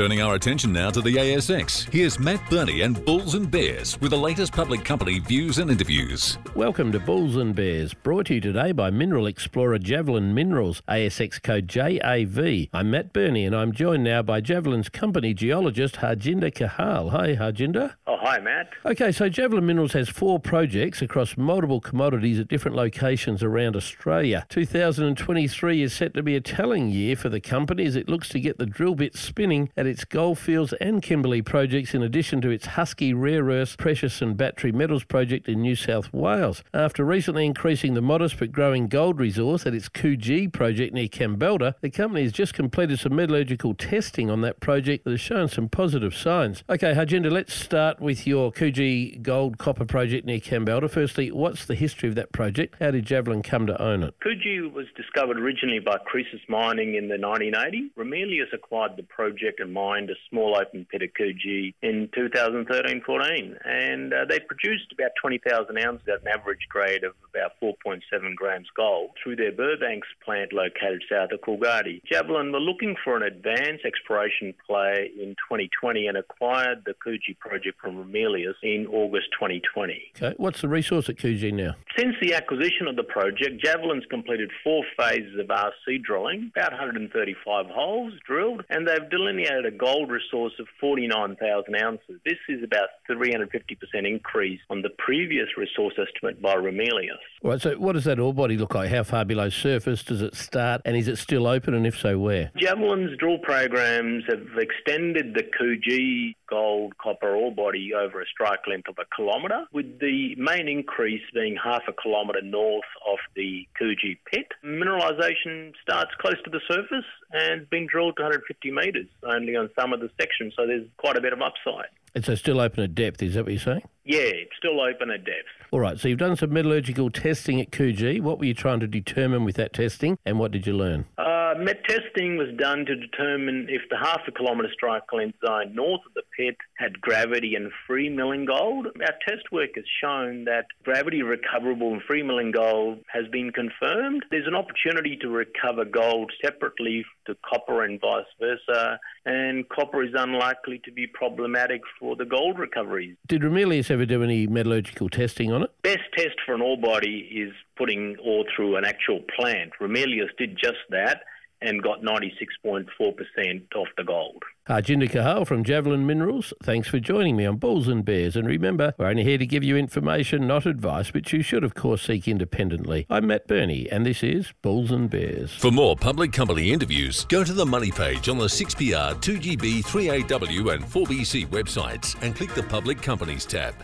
Turning our attention now to the ASX, here's Matt Birney and Bulls and Bears with the latest public company views and interviews. Welcome to Bulls and Bears, brought to you today by Mineral Explorer Javelin Minerals, ASX code JAV. I'm Matt Birney and I'm joined now by Javelin's company geologist Harjinder Kehal. Hi, Harjinder. Oh, hi, Matt. Okay, so Javelin Minerals has four projects across multiple commodities at different locations around Australia. 2023 is set to be a telling year for the company as it looks to get the drill bits spinning at its Goldfields and Kimberley projects, in addition to its Husky Rare Earths, Precious and Battery Metals project in New South Wales. After recently increasing the modest but growing gold resource at its Coogee project near Kambalda, the company has just completed some metallurgical testing on that project that has shown some positive signs. Okay, Harjinder, let's start with your Coogee gold copper project near Kambalda. Firstly, what's the history of that project? How did Javelin come to own it? Coogee was discovered originally by Croesus Mining in the 1980s. Ramelius acquired the project and mined a small open pit at Coogee in 2013-14, and uh, they produced about 20,000 ounces at an average grade of about 4.7 grams gold through their Burbanks plant located south of Coolgardie. Javelin were looking for an advanced exploration play in 2020 and acquired the Coogee project from Ramelius in August 2020. Okay, what's the resource at Coogee now? Since the acquisition of the project, Javelin's completed four phases of RC drilling, about 135 holes drilled, and they've delineated a gold resource of 49,000 ounces. This is about 350% increase on the previous resource estimate by Ramelius. All right, so what does that ore body look like? How far below surface does it start, and is it still open, and if so, where? Javelin's drill programs have extended the Coogee gold copper ore body over a strike length of a kilometre, with the main increase being half a kilometre north of the Coogee pit. Mineralisation starts close to the surface and been drilled to 150 metres only on some of the sections, so there's quite a bit of upside. And so still open at depth, is that what you're saying? Yeah, it's still open at depth. All right, so you've done some metallurgical testing at Coogee. What were you trying to determine with that testing, and what did you learn? Uh, met testing was done to determine if the half a kilometre strike length zone north of the pit had gravity and free milling gold. Our test work has shown that gravity recoverable and free milling gold has been confirmed. There's an opportunity to recover gold separately to copper and vice versa, and copper is unlikely to be problematic for the gold recoveries. Did Ramelius ever do any metallurgical testing on it? Best test for an ore body is putting ore through an actual plant. Ramelius did just that and got 96.4% off the gold. Harjinder Kehal from Javelin Minerals, thanks for joining me on Bulls and Bears. And remember, we're only here to give you information, not advice, which you should, of course, seek independently. I'm Matt Birney, and this is Bulls and Bears. For more public company interviews, go to the Money page on the 6PR, 2GB, 3AW, and 4BC websites and click the Public Companies tab.